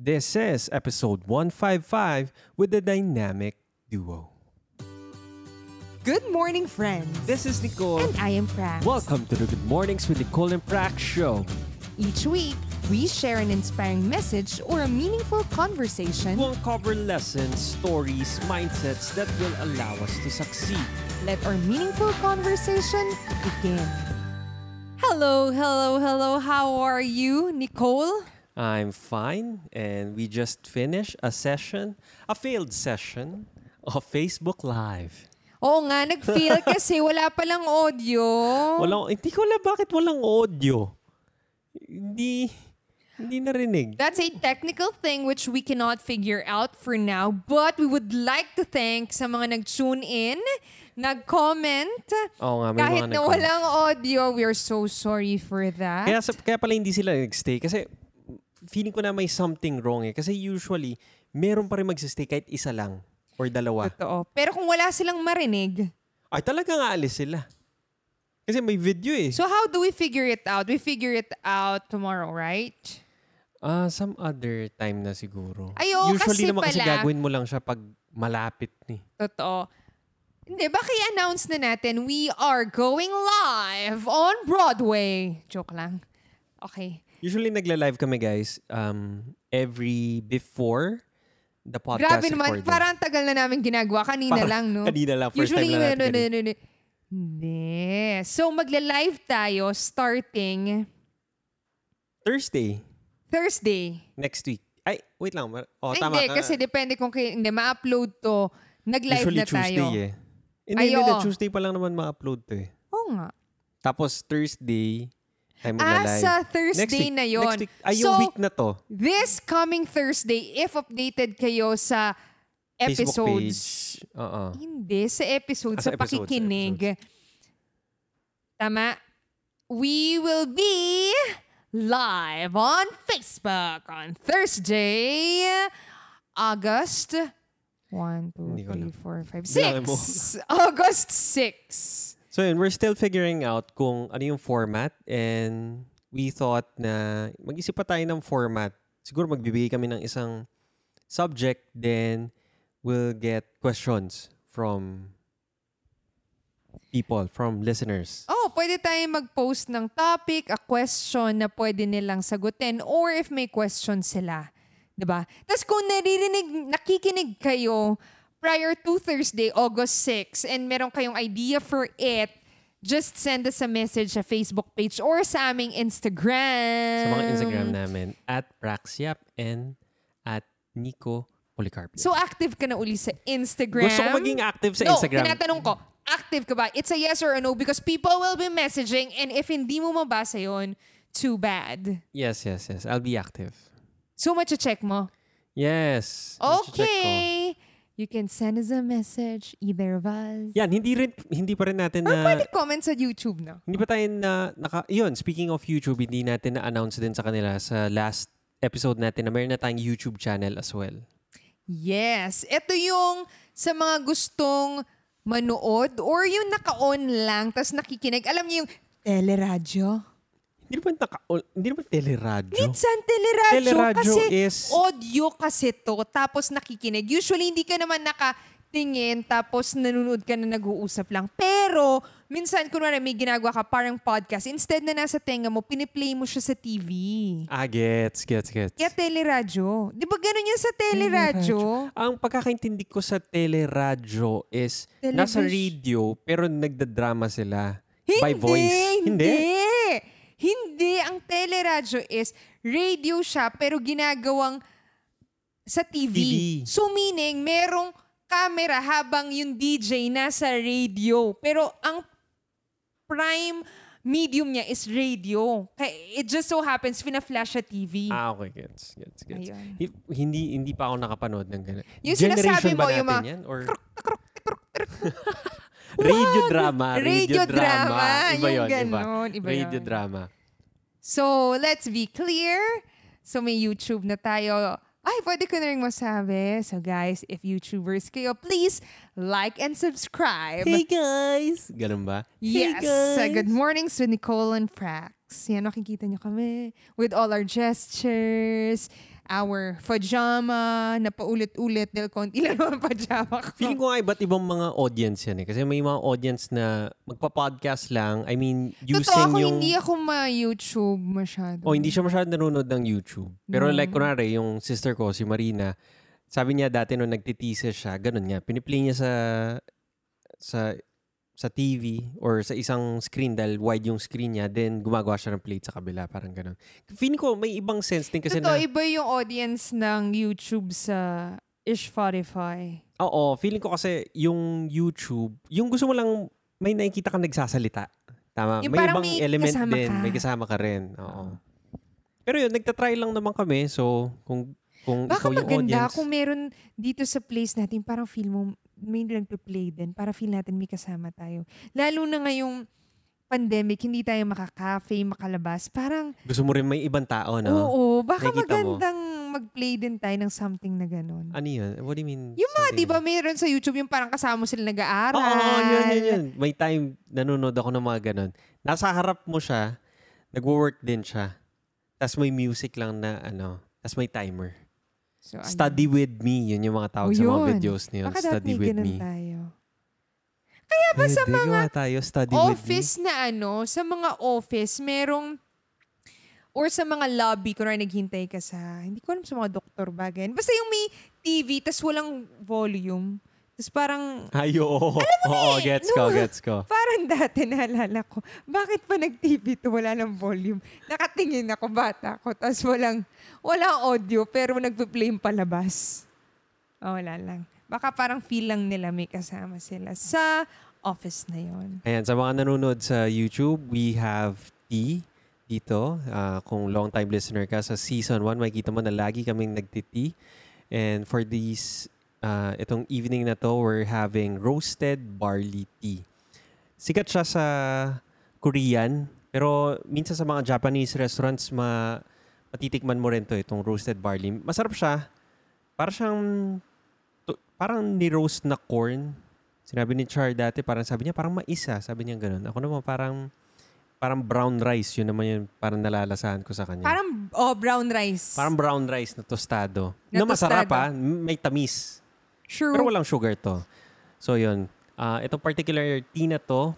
This is episode 155 with the dynamic duo. Good morning, friends. This is Nicole. and I am Prax. Welcome to the Good Mornings with Nicole and Prax show. Each week, we share an inspiring message or a meaningful conversation. We'll cover lessons, stories, mindsets that will allow us to succeed. Let our meaningful conversation begin. Hello, hello, hello. How are you, Nicole? I'm fine, and we just finished a session, a failed session of Facebook Live. Oo nga, nag-feel kasi wala palang audio. Walang, hindi ko alam bakit walang audio. Hindi, hindi narinig. That's a technical thing which we cannot figure out for now. But we would like to thank sa mga nag-tune in, nag-comment. Oo nga, may Kahit mga na nag- walang audio, we are so sorry for that. Kaya, sa- kaya pala hindi sila nag-stay. Kasi feeling ko na may something wrong eh. Kasi usually, meron pa rin magsistay kahit isa lang or dalawa. Totoo. Pero kung wala silang marinig, Ay, talaga nga alis sila. Kasi may video eh. so how do we figure it out? We figure it out tomorrow, right? Ah, some other time na siguro. Ay, oo, Usually kasi naman kasi pala- gagawin mo lang siya pag malapit ni. Totoo. Hindi, baka i-announce na natin, we are going live on Broadway. Joke lang. Okay. Usually nagla-live kami guys um, every before the podcast Grabe naman, recording. parang tagal na namin ginagawa. Kanina Parang lang, no? kanina lang, first time lang natin no, no, no, no. Hindi. So, magla-live tayo starting Thursday, Thursday. next week. Ay, wait lang. Mar- Oh, Ay, tama hindi, ka. kasi depende kung kay, hindi, ma-upload to. Nag-live Usually na tayo. Tuesday eh. Hindi, Ay, hindi, hindi. oo. Tuesday pa lang naman ma-upload to eh. Oo nga. Tapos Thursday, Ah, magla-live. sa Next Thursday week, na yon. Next week. Ay, yung So, week na to. This coming Thursday, if updated kayo sa Facebook episodes. page. Oo. Hindi, sa episode, Ah, sa, sa episodes, sa pakikinig. Tama. We will be live on Facebook on Thursday, August 1, 2, Hindi ko 3, alam. 4, 5, Bilangin mo. 6. August 6. So yun, we're still figuring out kung ano yung format and we thought na mag-isip pa tayo ng format. Siguro magbibigay kami ng isang subject then we'll get questions from people, from listeners. Oh, pwede tayo mag-post ng topic, a question na pwede nilang sagutin or if may question sila. 'Di ba? Tapos kung naririnig, nakikinig kayo prior to Thursday, August 6, and meron kayong idea for it, just send us a message sa Facebook page or sa aming Instagram. Sa mga Instagram namin, at Praxiap and at Nico Policarpio. So active ka na uli sa Instagram. Gusto ko maging active sa no, Instagram. tinatanong ko, active ka ba? It's a yes or a no because people will be messaging and if hindi mo mabasa yon, too bad. Yes, yes, yes. I'll be active. So, check mo. Yes. Okay. You can send us a message, either of us. Yan, hindi rin hindi pa rin natin Or na pwede comment sa YouTube, no? Hindi pa tayo na, naka, yun, speaking of YouTube, hindi natin na-announce din sa kanila sa last episode natin na mayroon na tayong YouTube channel as well. Yes. Ito yung sa mga gustong manood or yung naka-on lang tapos nakikinig. Alam niyo yung teleradyo? Hindi naman, naka, o- hindi naman teleradyo. Minsan teleradyo, Teleradyo kasi is- audio kasi to tapos nakikinig. Usually hindi ka naman nakatingin tapos nanonood ka na nag-uusap lang. Pero minsan kunwari may ginagawa ka parang podcast. Instead na nasa tenga mo, piniplay mo siya sa TV. Ah, gets, gets, gets. Kaya teleradyo. Di ba ganun yan sa teleradyo? Ang pagkakaintindi ko sa teleradyo is nasa Television. radio pero nagdadrama sila Hindi, by voice. Hindi. Hindi. Ang teleradyo is radio siya pero ginagawang sa TV. TV. So meaning, merong camera habang yung DJ nasa radio. Pero ang prime medium niya is radio. Kaya it just so happens, fina-flash sa TV. Ah, okay, gets, gets, gets. Ayun. Hi- Hindi hindi pa ako nakapanood ng ganun. Yung sinasabi Generation ba mo, yung natin mga yan? Or... radio drama. Radio, Radio drama, Iba yung yun, iba. ganon, iba radio yun. drama. So, let's be clear. So, may YouTube na tayo. Ay, pwede ko na rin masabi. So, guys, if YouTubers kayo, please like and subscribe. Hey guys! Ganun ba? yes. Hey Uh, good mornings with Nicole and Frax. Yan, nakikita niyo kami with all our gestures. Our pajama na paulit-ulit dahil konti lang naman pajama ko. Feeling ko nga iba't ibang mga audience yan eh. Kasi may mga audience na magpa-podcast lang. I mean, using Totoo ako, yung... hindi ako ma-YouTube masyado. Oh, hindi siya masyadong nanonood ng YouTube. Pero No. like, kunwari, yung sister ko, si Marina, sabi niya dati nung nagtiteaser siya, ganun nga, piniplay niya sa sa sa TV or sa isang screen dahil wide yung screen niya, then gumagawa siya ng plate sa kabila, parang ganun. Feeling ko may ibang sense din kasi Totoo, na, iba yung audience ng YouTube sa Ish Spotify. oo, feeling ko kasi yung YouTube, yung gusto mo lang, may nakikita kang nagsasalita. Tama. Yung may ibang may element din. ka. May kasama ka rin. Oo. Pero yun, nagtatry lang naman kami. So, kung kung Baka ikaw yung maganda audience, kung meron dito sa place natin, parang feel mo, may nagpe-play din, para feel natin may kasama tayo. Lalo na ngayong pandemic, hindi tayo makaka-cafe, makalabas. Parang, gusto mo rin may ibang tao, no? oo, baka Nakikita mo. magandang mag-play din tayo ng something na ganun. Ano yun? What do you mean? Yung mga, something- di ba, mayroon sa YouTube yung parang kasama mo sila nag-aaral. Oo, yun, yun, yun. May time, nanonood ako ng mga ganun. Nasa harap mo siya, nagwo-work din siya. Tapos may music lang na ano, tapos may timer. So, ayun. Study with me, yun yung mga tawag Oh, sa mga yun. videos niyo. Baka Study with me. tayo. Kaya ba sa mga tayo, study with me. office na ano, sa mga office, merong or sa mga lobby, kung naghintay ka sa, hindi ko alam sa mga doktor ba, ganyan. Basta yung may TV, tas walang volume. Tas parang, Ay, oo. Oo, eh, gets ko, no. gets ko. parang dati naalala ko, bakit pa nag-TV to, wala ng volume? Nakatingin ako, bata ko, tas walang, walang audio, pero nagpe-play yung palabas. Oh, wala lang. Baka parang feel lang nila may kasama sila sa office na yon. Ayan, sa mga nanonood sa YouTube, we have T dito. Ah, kung long time listener ka sa season 1, makikita mo na lagi kaming nagtiti. And for these, ah, itong evening na to, we're having roasted barley tea. Sikat siya sa Korean, pero minsan sa mga Japanese restaurants, ma matitikman mo rin to, itong roasted barley. Masarap siya. Para siyang, to- parang ni-roast na corn. Sinabi ni Char dati, parang sabi niya, parang maisa. Sabi niya ganun. Ako naman parang, parang brown rice. Yun naman yun, parang nalalasahan ko sa kanya. Parang, oh, brown rice. Parang brown rice na tostado. Na Na, masarap tostado. ah. May tamis. True. Pero walang sugar to. So yun. Ah, itong particular tea na to,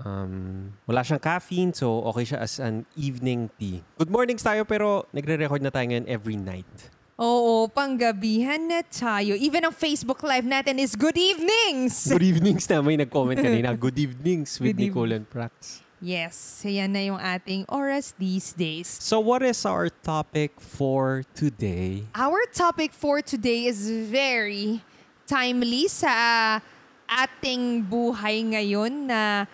um, wala siyang caffeine, so okay siya as an evening tea. Good mornings tayo, pero nagre-record na tayo ngayon every night. Oo, panggabihan na tayo. Even ang Facebook Live natin is good evenings! Good evenings na. May nag-comment kanina. Good evenings with Good Nicole and Prax. Yes, yan na yung ating oras these days. So what is our topic for today? Our topic for today is very timely sa ating buhay ngayon na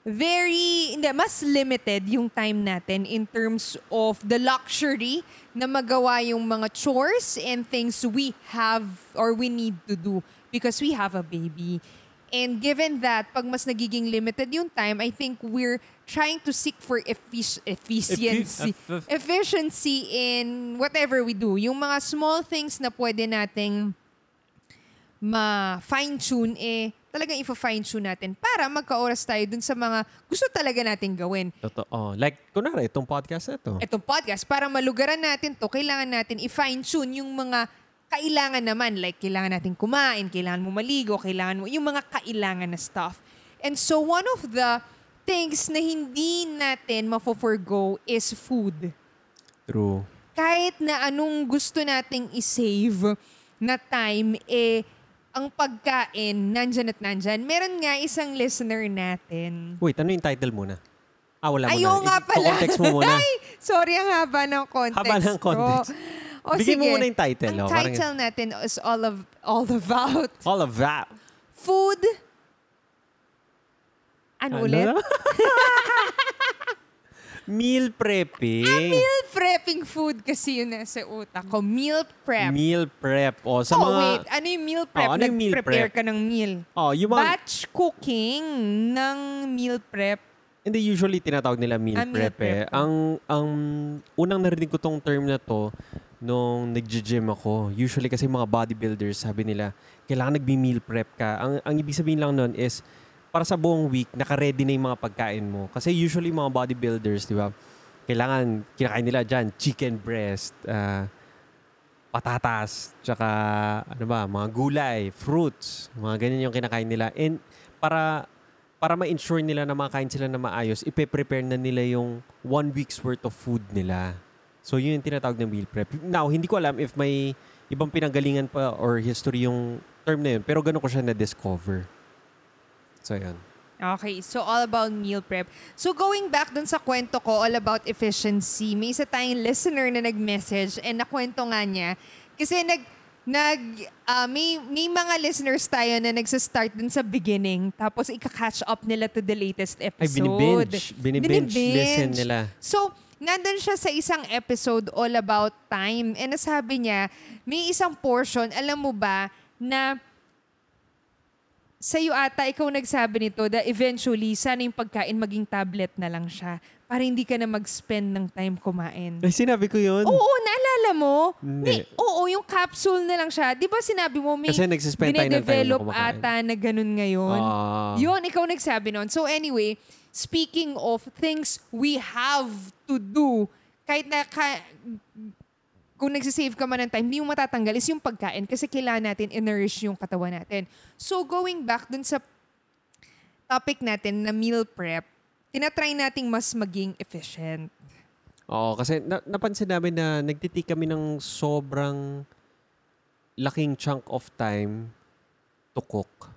very, hindi, mas limited yung time natin in terms of the luxury na magawa yung mga chores and things we have or we need to do because we have a baby. And given that, pag mas nagiging limited yung time, I think we're trying to seek for effic- efficiency. eff- efficiency in whatever we do. Yung mga small things na pwede nating ma-fine-tune, eh, talagang ifa-fine-tune natin para magka-oras tayo dun sa mga gusto talaga nating gawin. Totoo. Like, kunwari, itong podcast na to. Itong podcast, para malugaran natin to, kailangan natin i-fine-tune yung mga kailangan naman. Like, kailangan natin kumain, kailangan mo maligo, kailangan mo, yung mga kailangan na stuff. And so, one of the things na hindi natin mafo-forgo is food. True. kahit na anong gusto nating isave na time, eh, ang pagkain, nandyan at nandyan. Meron nga isang listener natin. Wait, ano yung title muna? Ah, wala Ayaw muna. nga I- pala. context mo muna. Ay, sorry, ang haba ng context. Haba ng context. O Bigyan mo sige, muna yung title, Ang oh, parang- title natin is all of all about All of that. food. Ano, ulit? Meal prepping. Meal prepping food kasi yun nasa utak ko. Meal prep. Meal prep. O, sa oh, mga... wait. Ano yung meal prep? Oh, ano yung meal prep? ka ng meal. Oh, yung mga... Batch cooking ng meal prep. Hindi, usually tinatawag nila meal Ah, meal prep, eh. prep. Ang, ang unang narinig ko tong term na to nung nag-gym ako. Usually kasi mga bodybuilders, sabi nila, kailangan nagbi-meal prep ka. Ang, ang ibig sabihin lang nun is, para sa buong week, naka-ready na yung mga pagkain mo. Kasi usually mga bodybuilders, di ba, kailangan, kinakain nila dyan, chicken breast, ah, patatas, tsaka ano ba, mga gulay, fruits, mga ganyan yung kinakain nila. And para para ma-ensure nila na makain sila na maayos, ipe-prepare na nila yung one week's worth of food nila. So yun yung tinatawag na meal prep. Now, hindi ko alam if may ibang pinanggalingan pa or history yung term na yun, pero ganun ko siya na-discover. So yun. Okay, so all about meal prep. So going back dun sa kwento ko, all about efficiency, may isa tayong listener na nag-message and nakwento nga niya. Kasi nag, nag, ah, may, may mga listeners tayo na nagsa-start dun sa beginning, tapos ika-catch up nila to the latest Ay, episode. binibinge. Binibinge Binibinge. listen nila. So, nandun siya sa isang episode all about time. And nasabi niya, may isang portion, alam mo ba, na sa'yo ata, ikaw nagsabi nito that eventually, sana yung pagkain maging tablet na lang siya para hindi ka na mag-spend ng time kumain. Ay, sinabi ko yun. Oo, naalala mo? Hindi. May- oo, yung capsule na lang siya. Di ba sinabi mo may Kasi nagsispend tayo ng time na dinedevelop kumakain. ata na ganun ngayon? Ah. Yun, ikaw nagsabi nun. So anyway, speaking of things we have to do, kahit na ka, kung nagsisave ka man ng time, hindi mo matatanggal is yung pagkain kasi kailangan natin i-nourish yung katawan natin. So going back dun sa topic natin na meal prep, tinatry nating mas maging efficient. Oo, kasi na- napansin namin na nagtitik kami ng sobrang laking chunk of time to cook.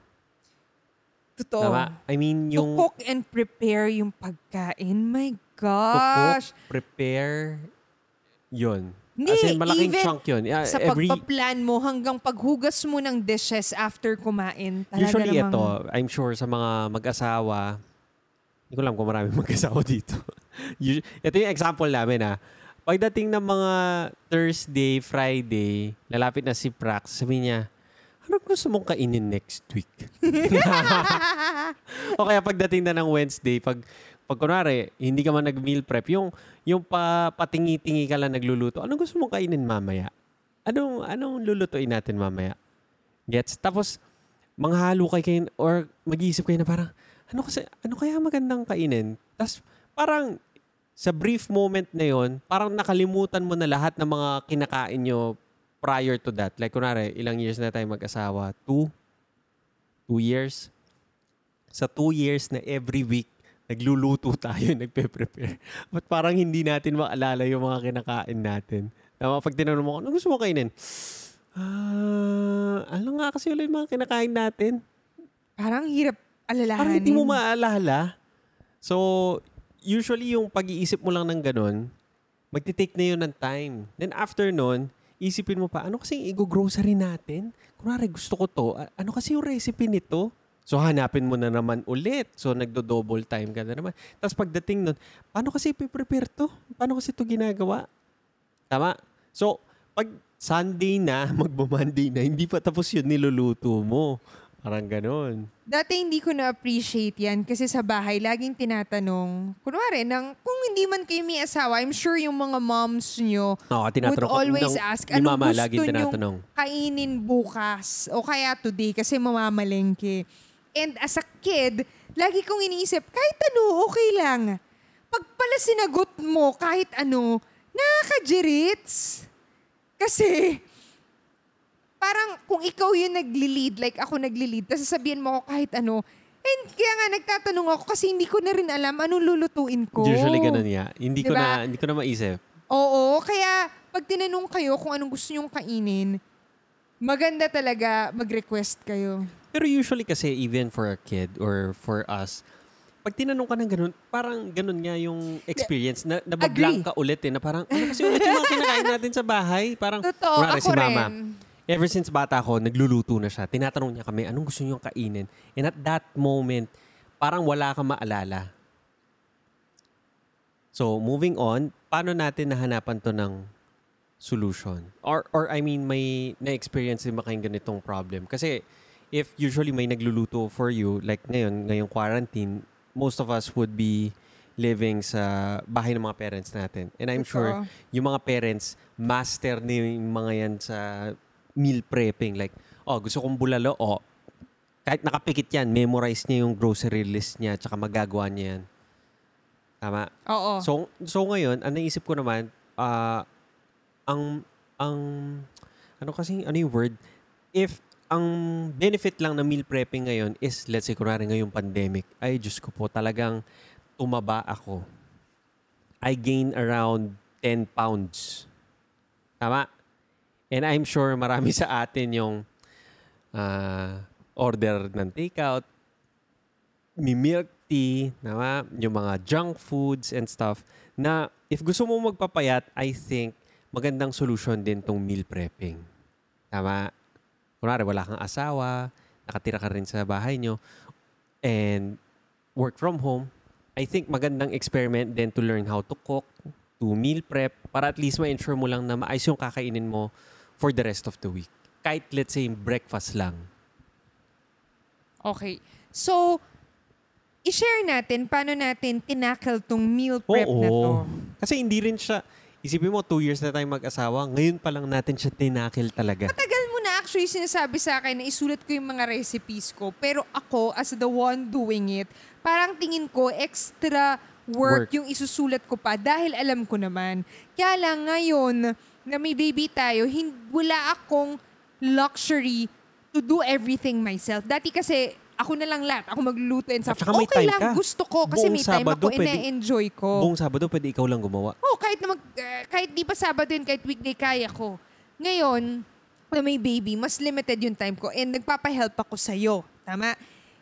Totoo. Tama? I mean, To yung cook and prepare yung pagkain. My to cook, gosh. prepare, yun. Hindi, As in, malaking even chunk yun. Yeah, sa every, pagpaplan mo hanggang paghugas mo ng dishes after kumain. Talaga usually namang, ito, I'm sure sa mga mag-asawa, hindi ko alam kung marami mag-asawa dito. Ito yung example namin ha. Pagdating ng mga Thursday, Friday, lalapit na si Prax, sabi niya, ano gusto mong kainin next week? o kaya pagdating na ng Wednesday, pag pag kunwari, hindi ka man nag-meal prep, yung, yung pa, patingi-tingi ka lang nagluluto, ano gusto mong kainin mamaya? Anong, anong lulutuin natin mamaya? Gets? Tapos, manghalo kay kayo or mag-iisip kayo na parang, ano, kasi, ano kaya magandang kainin? Tapos, parang, sa brief moment na yon parang nakalimutan mo na lahat ng mga kinakain nyo prior to that. Like, kunwari, ilang years na tayo mag-asawa? Two? Two years? Sa two years na every week, nagluluto tayo, nagpe-prepare. But parang hindi natin maalala yung mga kinakain natin. Tama, pag tinanong mo, ano gusto mo kainin? Ah, ano nga kasi ulit yung mga kinakain natin? Parang hirap alalahanin. Parang hindi mo maalala. So, usually yung pag-iisip mo lang ng ganun, magti-take na yun ng time. Then after nun, isipin mo pa, ano kasi i-grocery natin? Kunwari, gusto ko to. Ano kasi yung recipe nito? So, hanapin mo na naman ulit. So, nagdo-double time ka na naman. Tapos pagdating nun, paano kasi i-prepare to? Paano kasi to ginagawa? Tama? So, pag Sunday na, magbo-Monday na, hindi pa tapos yun niluluto mo. Parang ganon. Dati hindi ko na-appreciate yan kasi sa bahay, laging tinatanong, kunwari, nang, kung hindi man kayo may asawa, I'm sure yung mga moms nyo Oo, would tinatanong ko- always ng- ask, ni anong Mama, gusto laging tinatanong. kainin bukas o kaya today kasi mamamalengke. And as a kid, lagi kong iniisip, kahit ano, okay lang. Pag pala sinagot mo kahit ano, nakaka-jirits. Kasi, parang kung ikaw yung nagli-lead, like ako nagli-lead, tapos sasabihin mo ako kahit ano, and kaya nga nagtatanong ako kasi hindi ko na rin alam anong lulutuin ko. Usually ganun ya. Hindi ko Diba? na hindi ko na maisip. Oo, kaya pag tinanong kayo kung anong gusto nyong kainin, maganda talaga mag-request kayo. Pero usually kasi even for a kid or for us, pag tinanong ka ng ganun, parang ganun nga yung experience na nabablank ka ulit eh, na parang, ano kasi ulit yung mga kinakain natin sa bahay? Parang, Totoo, ako si mama, rin. Ever since bata ako, nagluluto na siya. Tinatanong niya kami, anong gusto niyo kainin? And at that moment, parang wala kang maalala. So, moving on, paano natin nahanapan to ng solution? Or, or I mean, may na-experience din ba kayong ganitong problem? Kasi, if usually may nagluluto for you, like ngayon, ngayong quarantine, most of us would be living sa bahay ng mga parents natin. And I'm sure yung mga parents, master ni yung mga yan sa meal prepping. Like, oh, gusto kong bulalo, oh, kahit nakapikit yan, memorize niya yung grocery list niya, tsaka magagawa niya yan. Tama? Oo. So, so ngayon, ang naisip ko naman, ah, ang, ang ano kasi, ano yung word? If ang benefit lang ng meal prepping ngayon is, let's say, kunwari ngayong pandemic, ay, Diyos ko po, talagang tumaba ako. I gain around 10 pounds. Tama? And I'm sure marami sa atin yung ah, order ng takeout, may milk tea, tama? yung mga junk foods and stuff, na if gusto mo magpapayat, I think magandang solution din tong meal prepping. Tama? Kunwari, wala kang asawa, nakatira ka rin sa bahay nyo, and work from home, I think magandang experiment din to learn how to cook, to meal prep, para at least ma-ensure mo lang na maayos yung kakainin mo for the rest of the week. Kahit let's say breakfast lang. Okay. So, i-share natin paano natin tinakal tong meal prep na to. Oo. Kasi hindi rin siya, isipin mo, two years na tayong mag-asawa, ngayon pa lang natin siya tinakil talaga. Matagal mo na actually sinasabi sa akin na isulat ko yung mga recipes ko. Pero ako, as the one doing it, parang tingin ko extra work, Work. yung isusulat ko pa dahil alam ko naman. Kaya lang ngayon na may baby tayo, hin- wala akong luxury to do everything myself. Dati kasi ako na lang lahat. Ako magluluto and stuff. At saka may okay time lang, ka. gusto ko. Kasi Buong may time Sabado, ako, pwede- ina-enjoy ko. Buong Sabado, pwede ikaw lang gumawa. Oh, kahit na mag, uh, kahit di pa Sabado yun, kahit weekday kaya ko. Ngayon, na may baby, mas limited yung time ko and nagpapahelp ako sa'yo. Tama?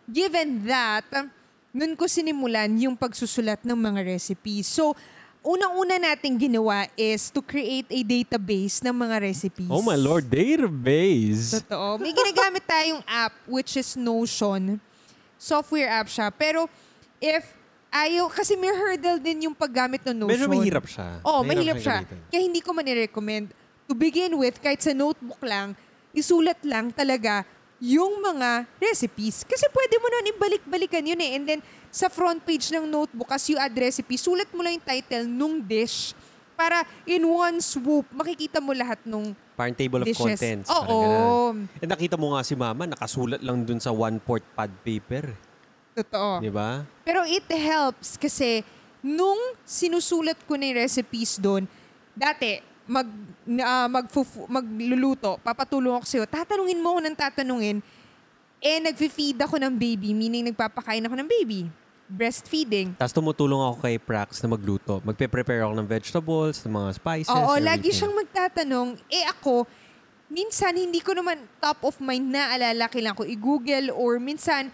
Given that, um, nun ko sinimulan yung pagsusulat ng mga recipes. So, unang-una nating ginawa is to create a database ng mga recipes. Oh my lord, database! Totoo. May ginagamit tayong app which is Notion. Software app siya. Pero if ayaw, kasi may hurdle din yung paggamit ng Notion. Medyo mahirap siya. Oo, mahirap siya. gamitin. Kaya hindi ko manirecommend. To begin with, kahit sa notebook lang, isulat lang talaga yung mga recipes. Kasi pwede mo na ibalik-balikan yun eh. And then, sa front page ng notebook, as you add recipe, sulat mo lang yung title nung dish para in one swoop, makikita mo lahat nung Parang table of dishes. contents. Oo. ganun. Eh, nakita mo nga si mama, nakasulat lang dun sa one-port pad paper. Totoo. Di ba? Pero it helps kasi nung sinusulat ko na yung recipes doon, dati, mag, uh, magfufu- magluluto, papatulong ako sa'yo, tatanungin mo ako ng tatanungin, eh, nag-feed ako ng baby, meaning nagpapakain ako ng baby. Breastfeeding. Tapos tumutulong ako kay Prax na magluto. Magpe-prepare ako ng vegetables, ng mga spices, Oo, lagi everything. siyang magtatanong. Eh ako, minsan hindi ko naman top of mind na alala, kailangan ko i-google or minsan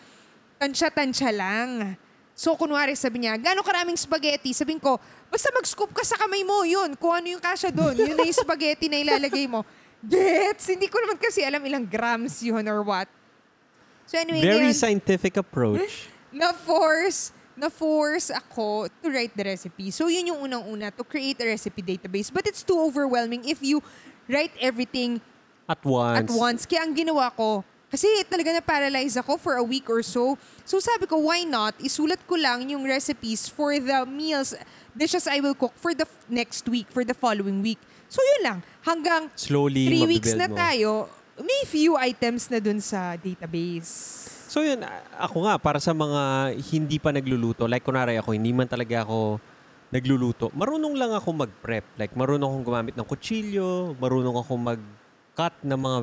tansya-tansya lang. So, kunwari sabi niya, gano'ng karaming spaghetti? Sabihin ko, basta mag-scoop ka sa kamay mo, yun. Kung ano yung kasya doon, yun na yung spaghetti na ilalagay mo. Gets? Hindi ko naman kasi alam ilang grams yun or what. So anyway, Very ngayon, scientific approach. na-force, na-force ako to write the recipe. So, yun yung unang-una, to create a recipe database. But it's too overwhelming if you write everything At once. at once. Kaya ang ginawa ko, kasi talaga na-paralyze ako for a week or so. So, sabi ko, why not? Isulat ko lang yung recipes for the meals, dishes I will cook for the f- next week, for the following week. So, yun lang. Hanggang Slowly, three weeks na mo. tayo, may few items na dun sa database. So yun, ako nga, para sa mga hindi pa nagluluto, like kunwari ako, hindi man talaga ako nagluluto, marunong lang ako mag-prep. Like marunong akong gumamit ng kutsilyo, marunong akong mag-cut ng mga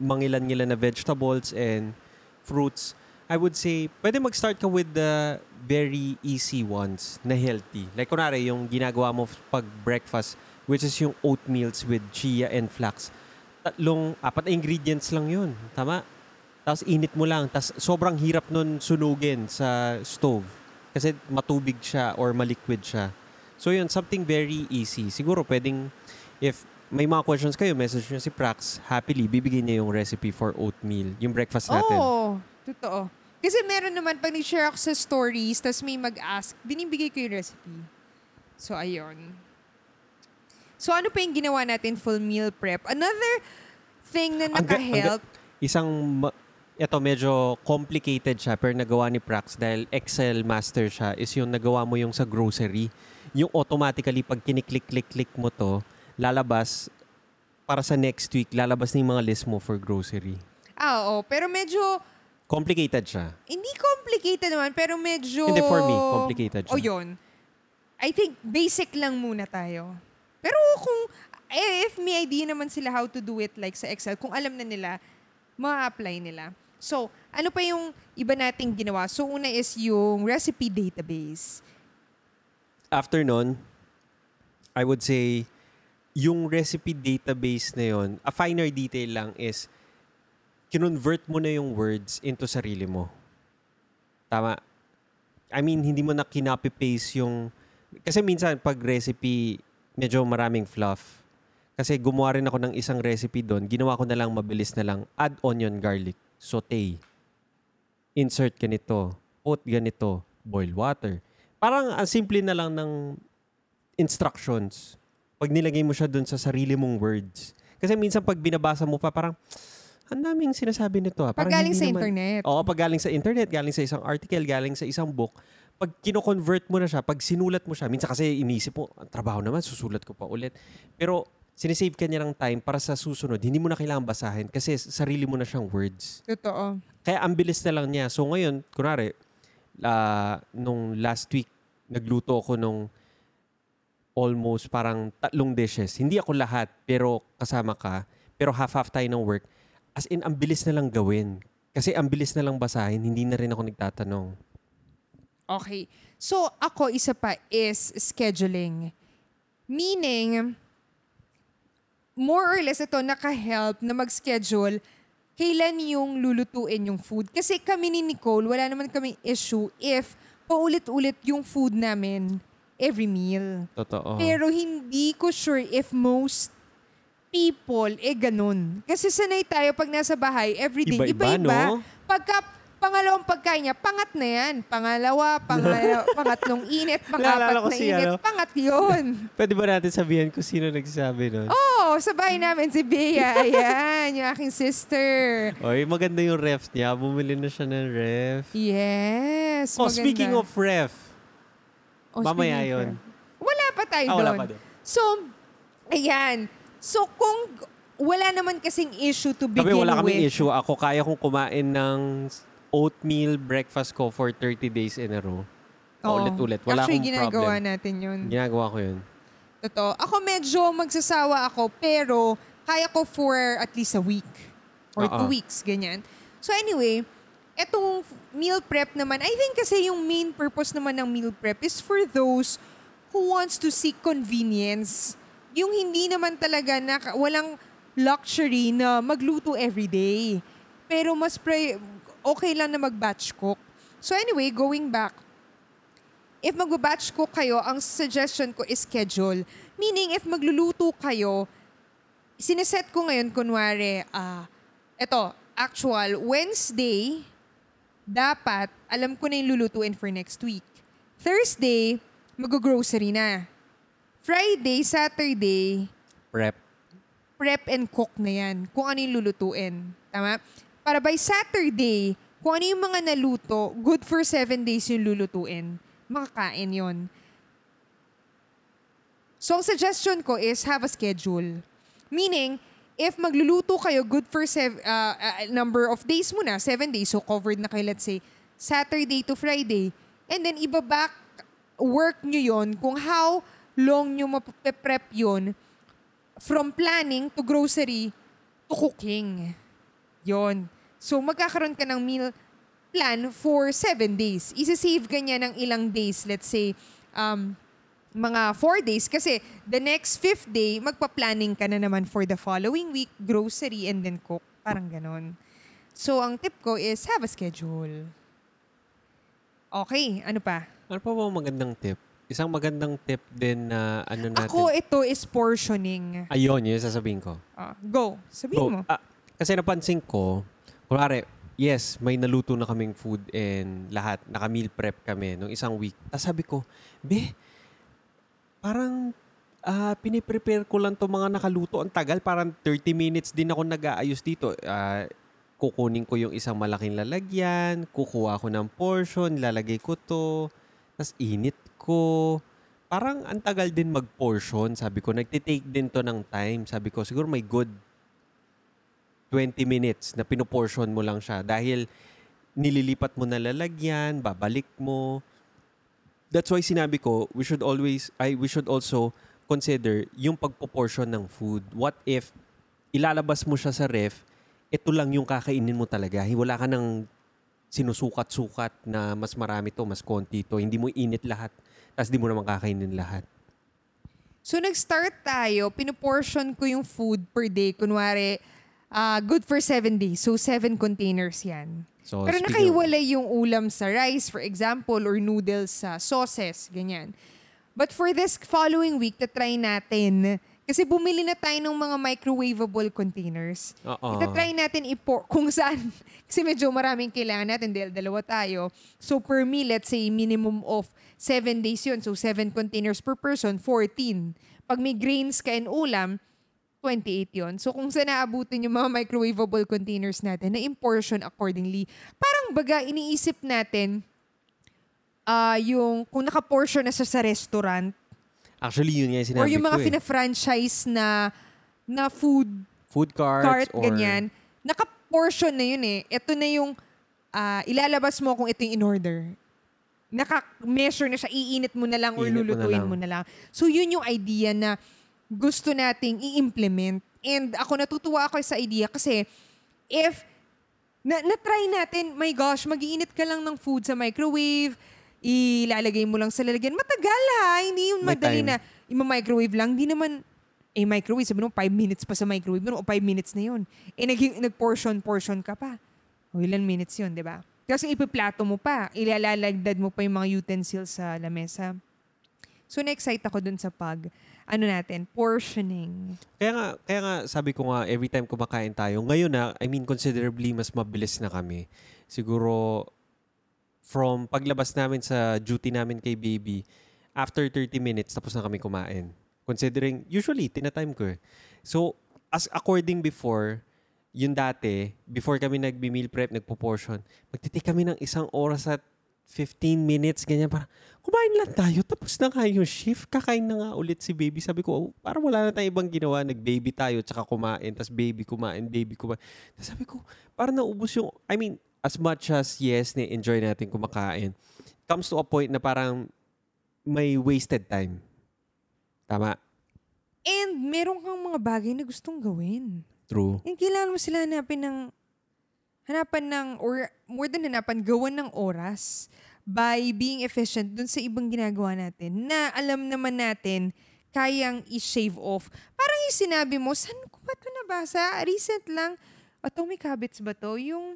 mangilan-ngilan na vegetables and fruits. I would say, pwede mag-start ka with the very easy ones na healthy. Like kunwari, yung ginagawa mo pag breakfast, which is yung oatmeals with chia and flax. Tatlong, apat na ingredients lang yun. Tama? Tapos init mo lang. Tapos sobrang hirap nun sunugin sa stove. Kasi matubig siya or maliquid siya. So yun, something very easy. Siguro pwedeng, if may mga questions kayo, message nyo si Prax. Happily, bibigyan niya yung recipe for oatmeal. Yung breakfast natin. Oo, totoo. Kasi meron naman, pag ni-share ako sa stories, tapos may mag-ask, binibigay ko yung recipe. So, ayun. So, ano pa yung ginawa natin full meal prep? Another thing na Ang ang naka-help, Isang, ito medyo complicated siya pero nagawa ni Prax dahil Excel master siya is yung nagawa mo yung sa grocery. Yung automatically pag kiniklik-click-click mo to, lalabas para sa next week, lalabas na yung mga list mo for grocery. ah, oo, pero medyo, Complicated siya. hindi complicated naman, pero medyo... Hindi, for me, complicated siya. O yun. I think basic lang muna tayo. Pero kung, eh, if may idea naman sila how to do it like sa Excel, kung alam na nila, ma-apply nila. So, ano pa yung iba nating ginawa? So, una is yung recipe database. After nun, I would say, yung recipe database na yon, a finer detail lang is, kinonvert mo na yung words into sarili mo. Tama. I mean, hindi mo na kinopy-paste yung... Kasi minsan, pag recipe, medyo maraming fluff. Kasi gumawa rin ako ng isang recipe doon. Ginawa ko na lang, mabilis na lang. Add onion, garlic, saute. Insert ganito. Put ganito. Boil water. Parang ang simple na lang ng instructions. Pag nilagay mo siya doon sa sarili mong words. Kasi minsan pag binabasa mo pa, parang, ang daming sinasabi nito. ah. Pag Parang galing hindi sa naman- internet. Oo, pag galing sa internet, galing sa isang article, galing sa isang book, pag kino-convert mo na siya, pag sinulat mo siya, minsan kasi inisip mo, ang trabaho naman, susulat ko pa ulit. Pero sinisave ka niya ng time para sa susunod. Hindi mo na kailangan basahin kasi sarili mo na siyang words. Totoo. Kaya ang bilis na lang niya. So ngayon, kunwari, ah, nung last week, nagluto ako nung almost parang tatlong dishes. Hindi ako lahat, pero kasama ka. Pero half-half tayo ng work. As in, ang bilis na lang gawin. Kasi ang bilis na lang basahin, hindi na rin ako nagtatanong. Okay. So, ako, isa pa is scheduling. Meaning, more or less ito naka-help na mag-schedule kailan yung lulutuin yung food. Kasi kami ni Nicole, wala naman kami issue if paulit-ulit yung food namin every meal. Totoo. Pero hindi ko sure if most people eh ganun. Kasi sanay tayo pag nasa bahay, everyday, Iba-iba, iba-iba. no? Pagka pangalawang pagkain niya, pangat na yan. Pangalawa, pangalawa pangatlong init, pangapat Naalala ko na si init, ano. pangat yun. Pwede ba natin sabihan kung sino nagsabi nun? Oo, oh, sa bahay namin si Bea. Ayan, yung aking sister. Oy, maganda yung ref niya. Bumili na siya ng ref. Yes, Oh, maganda. speaking of ref, Oh, mamaya speaking of yun. Wala pa tayo Ah, wala doon. pa doon. So, ayan. So, kung wala naman kasing issue to begin Kami wala kaming with. issue. Ako kaya kong kumain ng oatmeal breakfast ko for 30 days in a row. Oo. Ulit-ulit. Wala Actually, akong ginagawa problem. natin yun. Ginagawa ko yun. Totoo. Ako medyo magsasawa ako, pero kaya ko for at least a week. Or Oo. two weeks, ganyan. So anyway, etong meal prep naman, I think kasi yung main purpose naman ng meal prep is for those who wants to seek convenience. Yung hindi naman talaga na walang luxury na magluto every day. Pero mas pre, okay lang na mag-batch cook. So anyway, going back, if magbabatch cook kayo, ang suggestion ko is schedule. Meaning, if magluluto kayo, sineset ko ngayon, kunwari, ah, eto, actual, Wednesday, dapat, alam ko na yung lulutuin for next week. Thursday, mag-grocery na. Friday, Saturday, Prep. prep and cook na yan. Kung ano yung lulutuin. Tama? Para by Saturday, kung ano yung mga naluto, good for seven days yung lulutuin. Makakain yon. So, ang suggestion ko is have a schedule. Meaning, if magluluto kayo, good for sev- uh, uh, number of days muna, seven days, so covered na kayo, let's say, Saturday to Friday. And then, iba-back work nyo yon kung how long nyo mape-prep yon from planning to grocery to cooking. Yon. So, magkakaroon ka ng meal plan for seven days. Isa-save ka niya ng ilang days. Let's say, um, mga four days. Kasi the next fifth day, magpa-planning ka na naman for the following week, grocery, and then cook. Parang ganon. So, ang tip ko is have a schedule. Okay, ano pa? Ano pa ba magandang tip? Isang magandang tip din na ano natin. Ako, ito is portioning. Ayun, yun yung sasabihin ko. Ah, go. Sabihin mo. Ah, kasi napansin ko, kunwari, yes, may naluto na kaming food and lahat, naka-meal prep kami nung isang week. Tapos sabi ko, be, parang ah piniprepare ko lang to mga nakaluto. Ang tagal, parang 30 minutes din ako nag-aayos dito. Ah, kukunin ko yung isang malaking lalagyan, kukuha ko ng portion, lalagay ko to, tapos init ko. Parang ang tagal din mag-portion. Sabi ko, nagtitake din to ng time. Sabi ko, siguro may good 20 minutes na pinoportion mo lang siya dahil nililipat mo na lalagyan, babalik mo. That's why sinabi ko, we should always, I we should also consider yung pagpoportion ng food. What if ilalabas mo siya sa ref, ito lang yung kakainin mo talaga. Wala ka nang sinusukat-sukat na mas marami to, mas konti to. Hindi mo init lahat. Tapos di mo naman kakainin lahat. So, nag-start tayo, pinuportion ko yung food per day. Kunwari, ah, good for seven days. So, seven containers yan. So, Pero nakahiwalay yung ulam sa rice, for example, or noodles sa sauces, ganyan. But for this following week, try natin. Kasi bumili na tayo ng mga microwavable containers. Oo. Ita-try natin ipo kung saan. Kasi medyo maraming kailangan natin dahil dalawa tayo. So per meal, let's say minimum of 7 days yun. So 7 containers per person, 14. Pag may grains ka and ulam, 28 yon. So kung saan naabutin yung mga microwavable containers natin, na portion accordingly. Parang baga, iniisip natin, ah yung kung naka-portion na siya sa restaurant, Actually, yun nga yung sinabi or yung mga ko eh. fina-franchise na na food Food carts cart, or... ganyan, naka-portion na yun eh. Ito na yung ah, ilalabas mo kung ito yung in-order. Naka-measure na siya, iinit mo na lang or Iinit mo na lulutuin lang. mo na lang. So yun yung idea na gusto nating i-implement. And ako natutuwa ako sa idea kasi if na, na-try natin, my gosh, mag-iinit ka lang ng food sa microwave, ilalagay mo lang sa lalagyan. Matagal ha, hindi yung May madali time. na ima-microwave lang. Hindi naman, eh microwave, sabi mo 5 minutes pa sa microwave o 5 minutes na yun. Eh nag, nag-portion-portion ka pa. O ilan minutes yun, di ba? Kasi ipiplato mo pa, ilalalagdad mo pa yung mga utensils sa lamesa. So na-excite ako dun sa pag, ano natin, portioning. Kaya nga, kaya nga sabi ko nga, every time kumakain tayo, ngayon na, I mean, considerably mas mabilis na kami. Siguro, from paglabas namin sa duty namin kay baby, after 30 minutes, tapos na kami kumain. Considering, usually, tinatime ko eh. So, as according before, yung dati, before kami nagbi-meal prep, nagpo-portion, magtitake kami ng isang oras at 15 minutes, ganyan. Parang, kumain lang tayo, tapos na nga yung shift. Kakain na nga ulit si baby. Sabi ko, oh, parang wala na tayong ibang ginawa. Nag-baby tayo, tsaka kumain, tapos baby kumain, baby kumain. Tapos sabi ko, parang naubos yung, I mean, as much as yes, ni-enjoy natin kumakain, comes to a point na parang may wasted time. Tama? And meron kang mga bagay na gustong gawin. True. Yung kailangan mo sila hanapin ng, hanapan ng, or more than hanapan, gawan ng oras by being efficient dun sa ibang ginagawa natin na alam naman natin kayang i-shave off. Parang yung sinabi mo, saan ko ba ito nabasa? Recent lang. Atomic Habits ba to? Yung,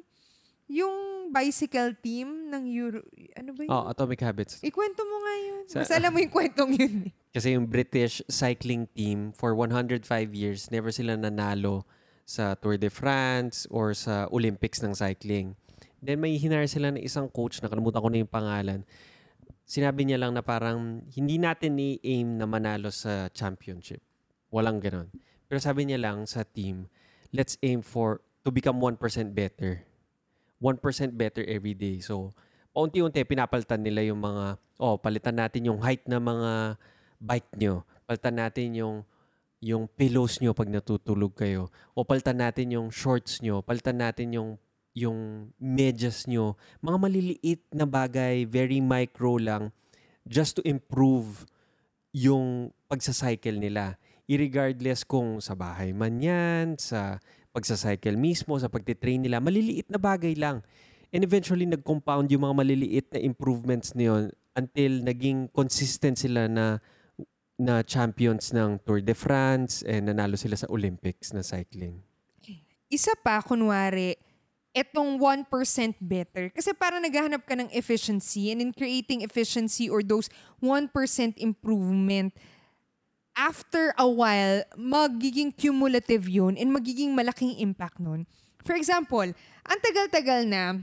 yung bicycle team ng Euro... Ano ba yun? Oh, Atomic Habits. Ikwento mo nga yun. Sa- Mas alam mo yung kwentong yun. eh. Kasi yung British cycling team, for 105 years, never sila nanalo sa Tour de France or sa Olympics ng cycling. Then may hinire sila ng isang coach, nakalimutan ko na yung pangalan. Sinabi niya lang na parang hindi natin i-aim na manalo sa championship. Walang ganon. Pero sabi niya lang sa team, let's aim for to become 1% better. 1% better every day. So, paunti-unti, pinapalitan nila yung mga, oh, palitan natin yung height ng mga bike nyo. Palitan natin yung yung pillows nyo pag natutulog kayo. O palitan natin yung shorts nyo. Palitan natin yung yung medyas nyo. Mga maliliit na bagay, very micro lang, just to improve yung pagsacycle nila. Irregardless kung sa bahay man yan, sa pagsacycle mismo, sa pagtitrain nila, maliliit na bagay lang. And eventually, nag-compound yung mga maliliit na improvements niyon until naging consistent sila na na champions ng Tour de France and nanalo sila sa Olympics na cycling. isa pa, kunwari, etong 1% better. Kasi parang naghahanap ka ng efficiency and in creating efficiency or those 1% improvement, after a while, magiging cumulative yun and magiging malaking impact nun. For example, ang tagal-tagal na,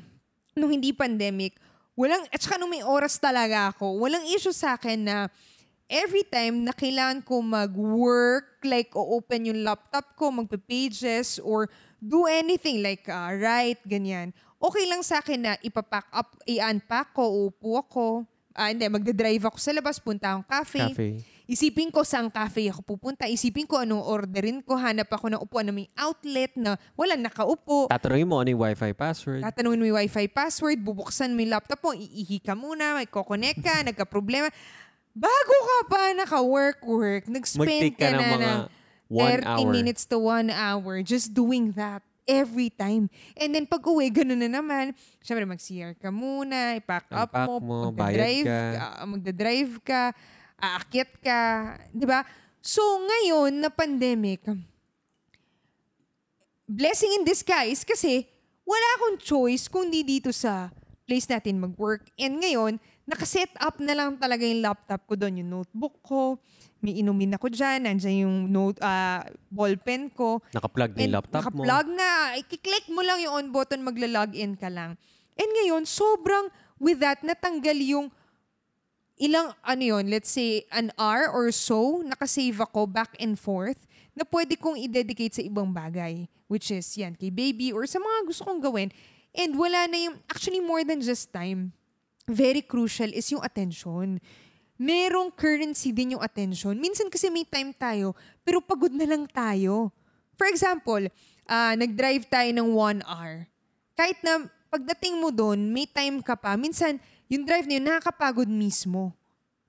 nung hindi pandemic, walang, at saka nung may oras talaga ako, walang issue sa akin na every time na kailangan ko mag-work, like o-open yung laptop ko, magpe-pages, or do anything like uh, write, ganyan. Okay lang sa akin na ipapack up, i-unpack ko, upo ako, ah, hindi, magdadrive ako sa labas, punta akong cafe. Cafe. Isipin ko saan cafe ako pupunta. Isipin ko anong orderin ko. Hanap ako ng upuan na may outlet na walang nakaupo. Tatanungin mo ano yung wifi password. Tatanungin mo yung wifi password, bubuksan mo yung laptop mo, iihi ka muna, may kokonek ka, nagka-problema. Bago ka pa naka-work-work, nag-spend ka ka, ng na mga ng one 30 hour. minutes to 1 hour just doing that every time. And then pag uwi, ganun na naman. Siyempre, mag-CR ka muna, ipack up Unpack mo, mo, magdadrive ka. ka, magdadrive ka, aakyat ka, di ba? So, ngayon na pandemic, blessing in disguise kasi wala akong choice kung di dito sa place natin mag-work. And ngayon, nakaset up na lang talaga yung laptop ko doon, yung notebook ko, may inumin ako dyan, nandyan yung note, ah, ballpen ko. Naka-plug na yung laptop mo. naka-plug na. I-click mo lang yung on button, magla-login ka lang. And ngayon, sobrang with that, natanggal yung ilang, ano yun, let's say, an hour or so, nakasave ako back and forth na pwede kong i-dedicate sa ibang bagay. Which is, yan, kay baby or sa mga gusto kong gawin. And wala na yung, actually more than just time, very crucial is yung attention. Merong currency din yung attention. Minsan kasi may time tayo, pero pagod na lang tayo. For example, ah, nag-drive tayo ng one hour. Kahit na pagdating mo doon, may time ka pa. Minsan, yung drive na yun, nakakapagod mismo.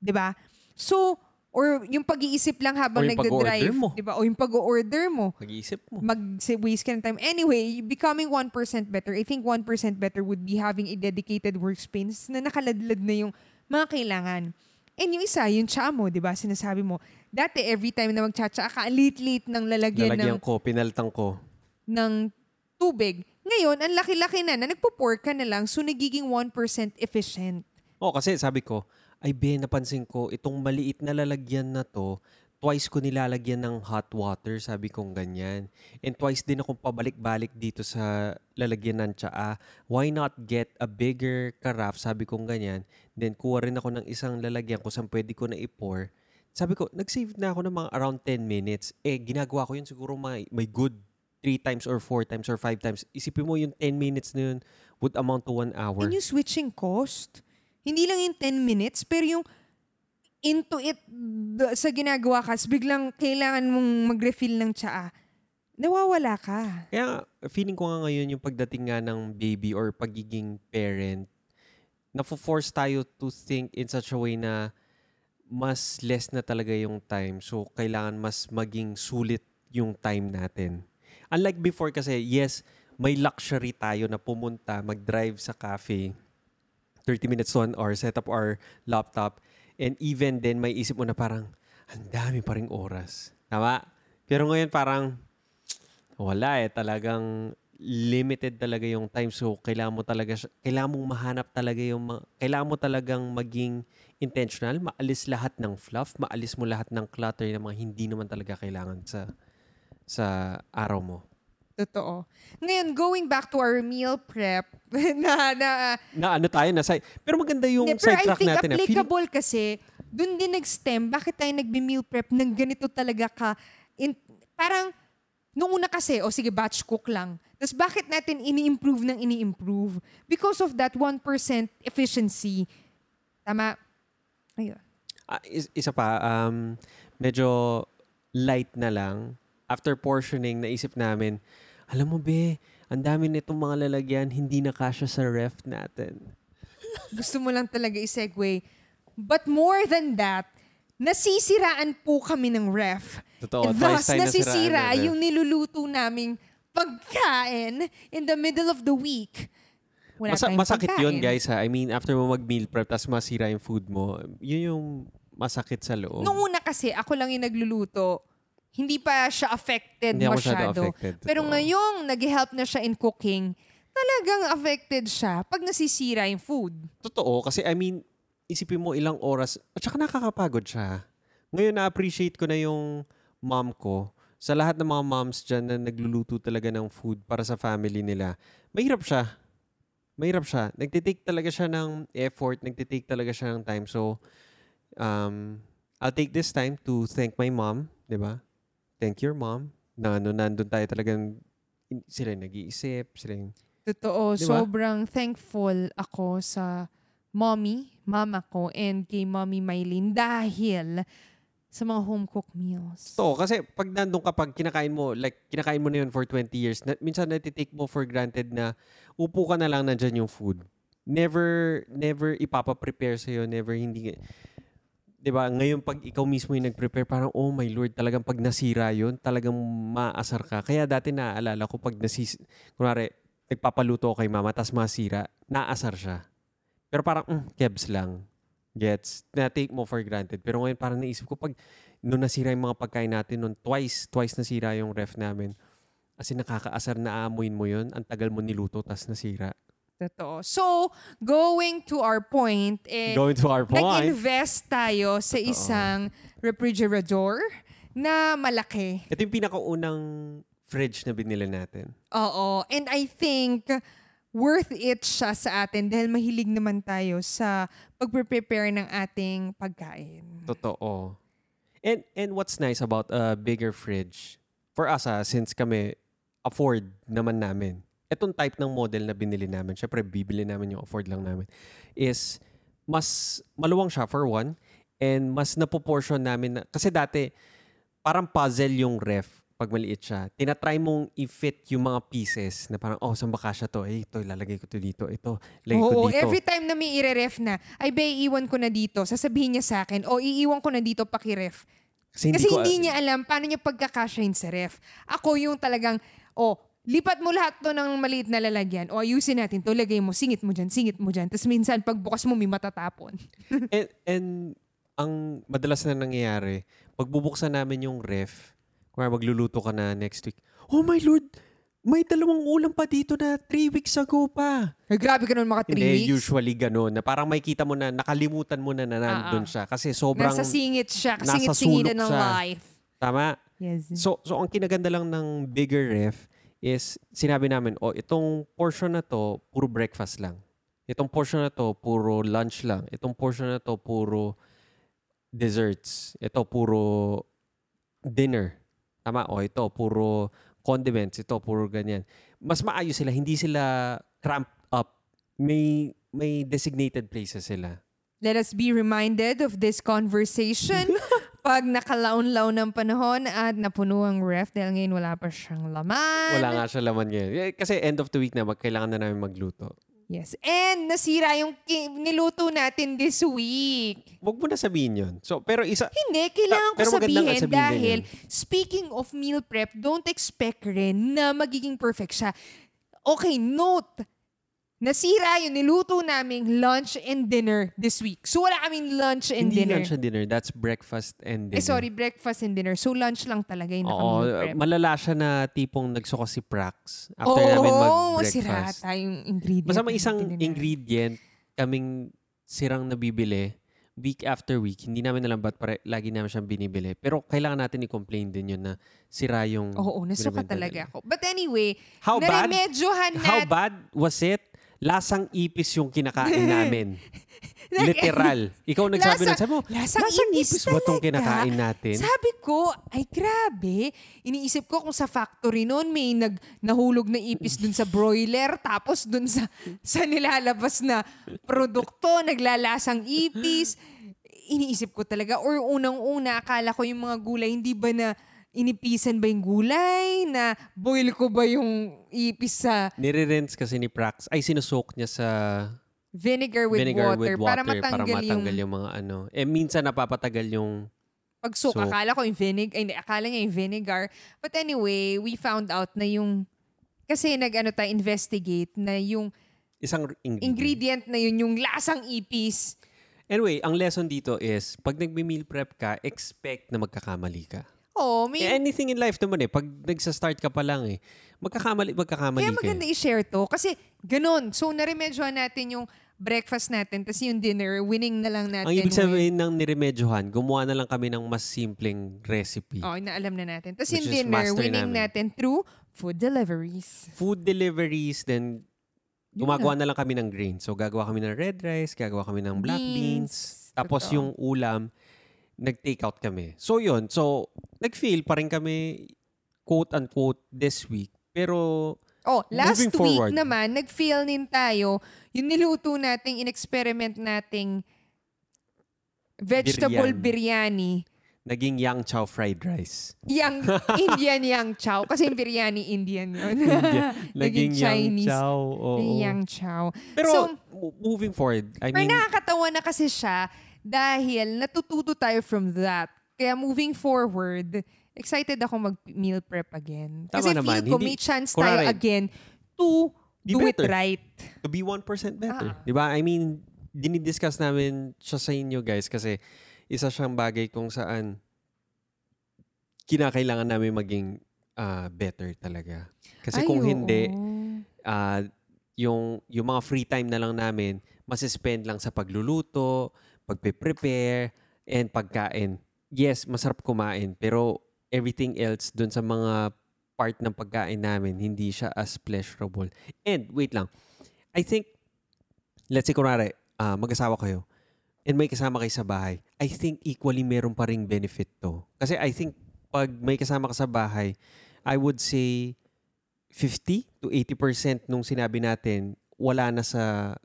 ba? So, or yung pag-iisip lang habang nagda-drive. 'di ba? O yung pag-order mo Mag-iisip mo. mag-waste ka ng time. Anyway, becoming 1% better, I think 1% better would be having a dedicated workspace na nakaladlad na yung mga kailangan. And yung isa, yung tsa mo, di ba? Sinasabi mo, dati every time na magtsatsa ka, lit-lit ng lalagyan, Lalagyan ng, ko, pinaltang ko. ng tubig. Ngayon, ang laki-laki na na nagpo-pour ka na lang, so nagiging 1% efficient. Oo, kasi sabi ko, ay be, napansin ko, itong maliit na lalagyan na to, twice ko nilalagyan ng hot water, sabi kong ganyan. And twice din akong pabalik-balik dito sa lalagyan ng tsaa. Why not get a bigger carafe, sabi kong ganyan. Then kuha rin ako ng isang lalagyan kung saan pwede ko na i-pour. Sabi ko, nag-save na ako ng mga around 10 minutes. Eh, ginagawa ko yun siguro may, may good 3 times or 4 times or 5 times. Isipin mo yung 10 minutes na yun would amount to 1 hour. And yung switching cost, hindi lang yung 10 minutes, pero yung into it sa ginagawa ka, biglang kailangan mong mag-refill ng tsaa, nawawala ka. Kaya feeling ko nga ngayon yung pagdating nga ng baby or pagiging parent, nafo-force tayo to think in such a way na mas less na talaga yung time. So, kailangan mas maging sulit yung time natin. Unlike before kasi, yes, may luxury tayo na pumunta, mag-drive sa cafe, 30 minutes to an hour, set up our laptop, and even then, may isip mo na parang, ang dami pa ring oras. Tama? Pero ngayon parang, wala eh. Talagang limited talaga yung time. So, kailangan mo talaga, kailangan mong mahanap talaga yung, kailangan mo talagang maging intentional, maalis lahat ng fluff, maalis mo lahat ng clutter na mga hindi naman talaga kailangan sa sa araw mo. Totoo. Ngayon, going back to our meal prep, na, na, Na ano tayo, nasa, pero maganda yung pero I sidetrack think natin. ah. Feeling- applicable kasi, dun din nag-stem, bakit tayo nagbi-meal prep ng ganito talaga ka, in, parang, nung una kasi, o sige, batch cook lang. Tapos bakit natin ini-improve ng ini-improve? Because of that 1% efficiency. Tama? Ayun. Ah, is- isa pa, um, medyo light na lang. After portioning, naisip namin, alam mo be, ang dami nitong mga lalagyan, hindi na kasya sa ref natin. Gusto mo lang talaga i-segue. But more than that, nasisiraan po kami ng ref. Totoo, And thus, nasisira ref. yung niluluto naming pagkain in the middle of the week. Wala Masa- masakit pagkain. yun, guys. Ha? I mean, after mo mag-meal prep, tapos masira yung food mo, yun yung masakit sa loob. Nung una kasi, ako lang yung nagluluto. Hindi pa siya affected Hindi masyado. affected, Pero totoo. ngayong nag-help na siya in cooking, talagang affected siya pag nasisira yung food. Totoo, kasi I mean, isipin mo ilang oras, at saka nakakapagod siya. Ngayon, na-appreciate ko na yung mom ko. Sa lahat ng mga moms dyan na nagluluto talaga ng food para sa family nila, mahirap siya. Mahirap siya. Nagtitake talaga siya ng effort, nagtitake talaga siya ng time. So, um, I'll take this time to thank my mom, di ba? Thank your mom. Na ano, nandun tayo talagang, in- sila yung nag-iisip, sila yung Totoo, Di ba? sobrang thankful ako sa mommy, mama ko, and kay mommy Mylene dahil sa mga home-cooked meals. To, kasi pag nandun ka, pag kinakain mo, like, kinakain mo na yun for 20 years, na, minsan natitake mo for granted na upo ka na lang nandyan yung food. Never, never ipapaprepare sa'yo, never hindi, 'di ba? Ngayon pag ikaw mismo yung nag-prepare, parang oh my lord, talagang pag nasira 'yun, talagang maasar ka. Kaya dati naaalala ko pag nasis kunwari nagpapaluto kay mama tas masira, naasar siya. Pero parang mm, kebs lang. Gets? Na-take mo for granted. Pero ngayon parang naisip ko pag nung nasira yung mga pagkain natin nung twice, twice nasira yung ref namin. Kasi nakakaasar na aamuin mo yun. Ang tagal mo niluto, tas nasira. Totoo. So, going to our point, eh, Going to our point. nag-invest tayo sa isang refrigerator na malaki. Ito yung pinakaunang fridge na binili natin. Oo. And I think worth it siya sa atin dahil mahilig naman tayo sa pag-prepare ng ating pagkain. Totoo. And and what's nice about a bigger fridge, for us ah, since kami afford naman namin, etong type ng model na binili namin, syempre bibili namin yung afford lang namin, is mas maluwang siya for one, and mas napoportion namin, na, kasi dati, parang puzzle yung ref pag maliit siya. Tinatry mong i-fit yung mga pieces na parang, oh, saan ba kasya to? Eh, ito, ilalagay ko to dito. Ito, lagay ko Oo, dito. every time na may ire-ref na, ay ba, iiwan ko na dito. Sasabihin niya sa akin, o iiwan ko na dito paki-ref. Kasi Kasi ko- hindi niya alam paano niya pagkakasyahin sa ref. Ako yung talagang, oh, lipat mo lahat to ng maliit na lalagyan. O ayusin natin to, lagay mo, singit mo dyan, singit mo dyan. Tapos minsan, pagbukas mo, may matatapon. and, and ang madalas na nangyayari, pagbubuksan namin yung ref, kung magluluto ka na next week, oh my lord, may dalawang ulam pa dito na three weeks ago pa. Ay, grabe ka nun mga three Hindi, weeks. usually ganun. Na parang may kita mo na, nakalimutan mo na na nandun Ah, ah. siya. Kasi sobrang, Nasa singit siya, nasa singit-singitan ng siya. life. tama? Yes. So, so ang kinaganda lang ng bigger ref is sinabi namin, oh, itong portion na to, puro breakfast lang. Itong portion na to, puro lunch lang. Itong portion na to, puro desserts. Ito, puro dinner. Tama? O, ito, puro condiments. Ito, puro ganyan. Mas maayos sila. Hindi sila cramped up. May, may designated places sila. Let us be reminded of this conversation pag nakalaon-laon ng panahon at napuno ang ref dahil ngayon wala pa siyang laman. Wala nga siya laman ngayon. Eh, Kasi end of the week na, magkailangan na namin magluto. Yes. And nasira yung ki- niluto natin this week. Huwag mo na sabihin yun. So, pero isa, Hindi, kailangan ko Pero magandang sabihin, sabihin dahil speaking of meal prep, don't expect rin na magiging perfect siya. Okay, note, nasira yung niluto naming lunch and dinner this week. So wala kaming lunch and hindi dinner. lunch and dinner. That's breakfast and dinner. Eh sorry, breakfast and dinner. So lunch lang talaga yung Oo, prep. malala siya na tipong nagsuka si Prax after namin sira mag-breakfast. tayong ingredient. Basta may isang ingredient kaming sirang nabibili week after week. Hindi namin alam ba't pare, lagi namin siyang binibili. Pero kailangan natin i-complain din yun na sira yung Oo, nasuka binibenta talaga nila. ako. But anyway, How bad? naremedyohan How natin. bad was it? Lasang ipis yung kinakain namin. Literal. Ikaw nagsabi Lasa- nun. Sabi mo, lasang lasang ipis ipis ba itong talaga?" kinakain natin? Sabi ko, ay grabe. Iniisip ko kung sa factory noon may nag, nahulog na ipis dun sa broiler tapos dun sa, sa nilalabas na produkto, naglalasang ipis. Iniisip ko talaga. Or unang-una, akala ko yung mga gulay, hindi ba na inipisan ba yung gulay? Na boil ko ba yung ipis sa Nire-rinse kasi ni Prax. Ay, sinusok niya sa vinegar with, vinegar water, with water para matanggal, yung yung mga ano. Eh, minsan napapatagal yung Pag-soak, So- akala ko yung vinegar, hindi, akala niya yung vinegar. But anyway, we found out na yung, kasi nag-ano tayo, investigate na yung isang ingredient. ingredient na yun, yung lasang ipis. Anyway, ang lesson dito is, pag nagme-meal prep ka, expect na magkakamali ka. Oh, may, Eh, anything in life naman eh, pag nagsa-start ka pa lang eh, magkakamali, magkakamali kaya ka. maganda eh. i-share to. Kasi ganun. So, naremedyohan natin yung breakfast natin, tapos yung dinner, winning na lang natin. Ang ibig sabihin ng niremedyohan, gumawa na lang kami ng mas simpleng recipe. Oh, inaalam na natin. Tapos yung dinner, winning namin. natin through food deliveries. Food deliveries, then gumagawa na lang kami ng grains. So, gagawa kami ng red rice, gagawa kami ng black beans. Beans. tapos Totoo. yung ulam, nag-take out kami. So, yun. So, nag-feel pa rin kami, quote-unquote, this week. Pero, Oh, last week forward. naman, nag-feel din tayo, yung niluto nating, in-experiment nating vegetable biryani. naging yang chow fried rice. Yang Indian yang chow. Kasi yung biryani Indian yun. Naging yang Chinese. chow. oo. Naging yang chow. Pero, So, mo- moving forward, I Pero mean, nakakatawa na kasi siya Dahil natututo tayo from that. Kaya moving forward, excited ako mag-meal prep again. Tama Kasi naman, feel ko hindi- may chance tayo again to be do it better. right. To be 1% better. Ah. Di ba? I mean, dinidiscuss namin siya sa inyo guys kasi isa siyang bagay kung saan kinakailangan namin maging ah, better talaga. Kasi kung Ay, hindi, oo. ah, yung, yung mga free time na lang namin, masispend lang sa pagluluto, pagpe-prepare, and pagkain. Yes, masarap kumain, pero everything else dun sa mga part ng pagkain namin, hindi siya as pleasurable. And, wait lang, I think, let's say, kunwari, ah, mag-asawa kayo, and may kasama kayo sa bahay, I think equally meron pa ring benefit to. Kasi I think, pag may kasama ka sa bahay, I would say 50 to 80% nung sinabi natin, wala na sa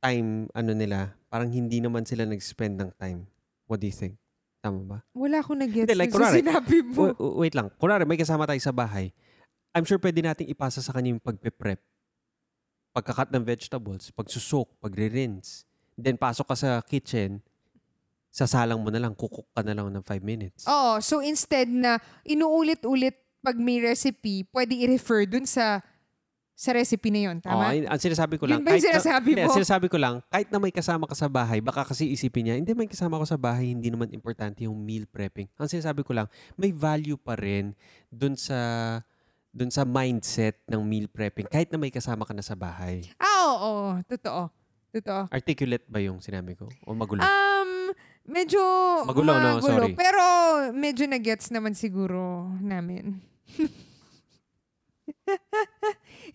time, ano nila, parang hindi naman sila nag-spend ng time. What do you think? Tama ba? Wala akong nag-gets like, sa kunwari, sinabi mo. Wa- wait lang. Kunwari, may kasama tayo sa bahay. I'm sure pwede nating ipasa sa kanya yung pagpe-prep. Pagkakat ng vegetables, pagsusok, pagre-rinse. Then, pasok ka sa kitchen, sasalang mo na lang, kukuk ka na lang ng 5 minutes. Oo, so instead na inuulit-ulit pag may recipe, pwede i-refer dun sa sa recipe na yun. Oh, Tama? ay- ang sinasabi ko lang, Yun ba yung na- sinasabi hindi, mo? ang sinasabi ko lang, kahit na may kasama ka sa bahay, baka kasi isipin niya, hindi may kasama ko sa bahay, hindi naman importante yung meal prepping. Ang sinasabi ko lang, may value pa rin dun sa dun sa mindset ng meal prepping kahit na may kasama ka na sa bahay. ah, oo, Totoo. Totoo. Articulate ba yung sinabi ko? O magulo? Um, medyo Magulo, no? magulo, Sorry. Pero medyo na-gets naman siguro namin.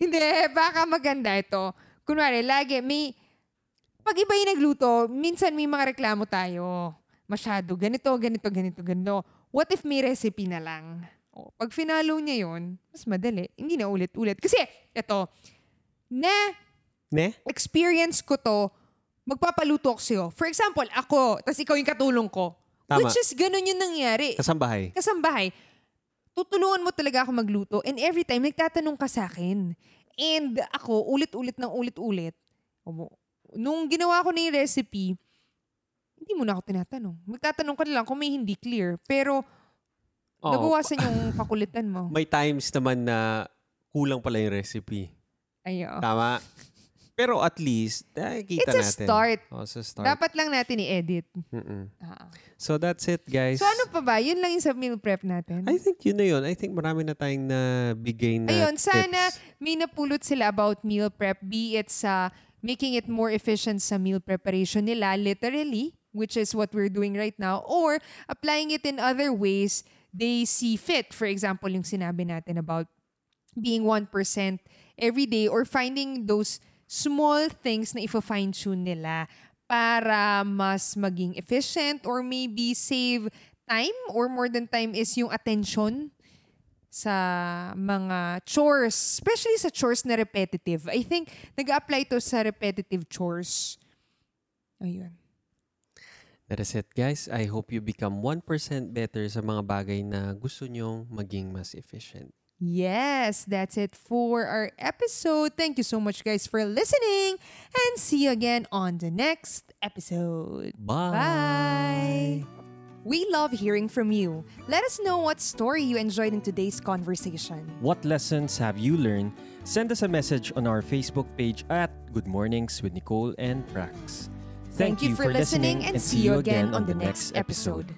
Hindi, baka maganda ito. Kunwari, lagi may... Pag iba yung nagluto, minsan may mga reklamo tayo. Masyado, ganito, ganito, ganito, ganito. What if may recipe na lang? O, pag finalo niya yon mas madali. Hindi na ulit-ulit. Kasi, eto, na ne? experience ko to, magpapaluto ako sa'yo. For example, ako, tas ikaw yung katulong ko. Tama. Which is, ganun yung nangyari. Kasambahay. Kasambahay, tutulungan mo talaga ako magluto and every time, nagtatanong ka sa akin. And ako, ulit-ulit ng ulit-ulit. Nung ginawa ko na yung recipe, hindi mo na ako tinatanong. Magtatanong ka na lang kung may hindi clear. Pero, Oo. nabawasan yung kakulitan mo. May times naman na kulang pala yung recipe. Ayo. Tama? Pero at least, nakikita It's a natin. start. Oh, it's a start. Dapat lang natin i-edit. Mm-mm. Ah. So that's it, guys. So ano pa ba? Yun lang yung sa meal prep natin. I think yun na yun. I think marami na tayong nabigay na Ayun, sana tips. may napulot sila about meal prep. Be it sa making it more efficient sa meal preparation nila, literally, which is what we're doing right now, or applying it in other ways they see fit. For example, yung sinabi natin about being 1% every day or finding those small things na ifo-fine tune nila para mas maging efficient or maybe save time or more than time is yung attention sa mga chores, especially sa chores na repetitive. I think nag-apply to sa repetitive chores. Ayun. That is it, guys. I hope you become 1% better sa mga bagay na gusto nyong maging mas efficient. Yes, that's it for our episode. Thank you so much, guys, for listening. And see you again on the next episode. Bye! Bye. We love hearing from you. Let us know what story you enjoyed in today's conversation. What lessons have you learned? Send us a message on our Facebook page at Good Mornings with Nicole and Prax. Thank, you for listening and see you again on the next episode.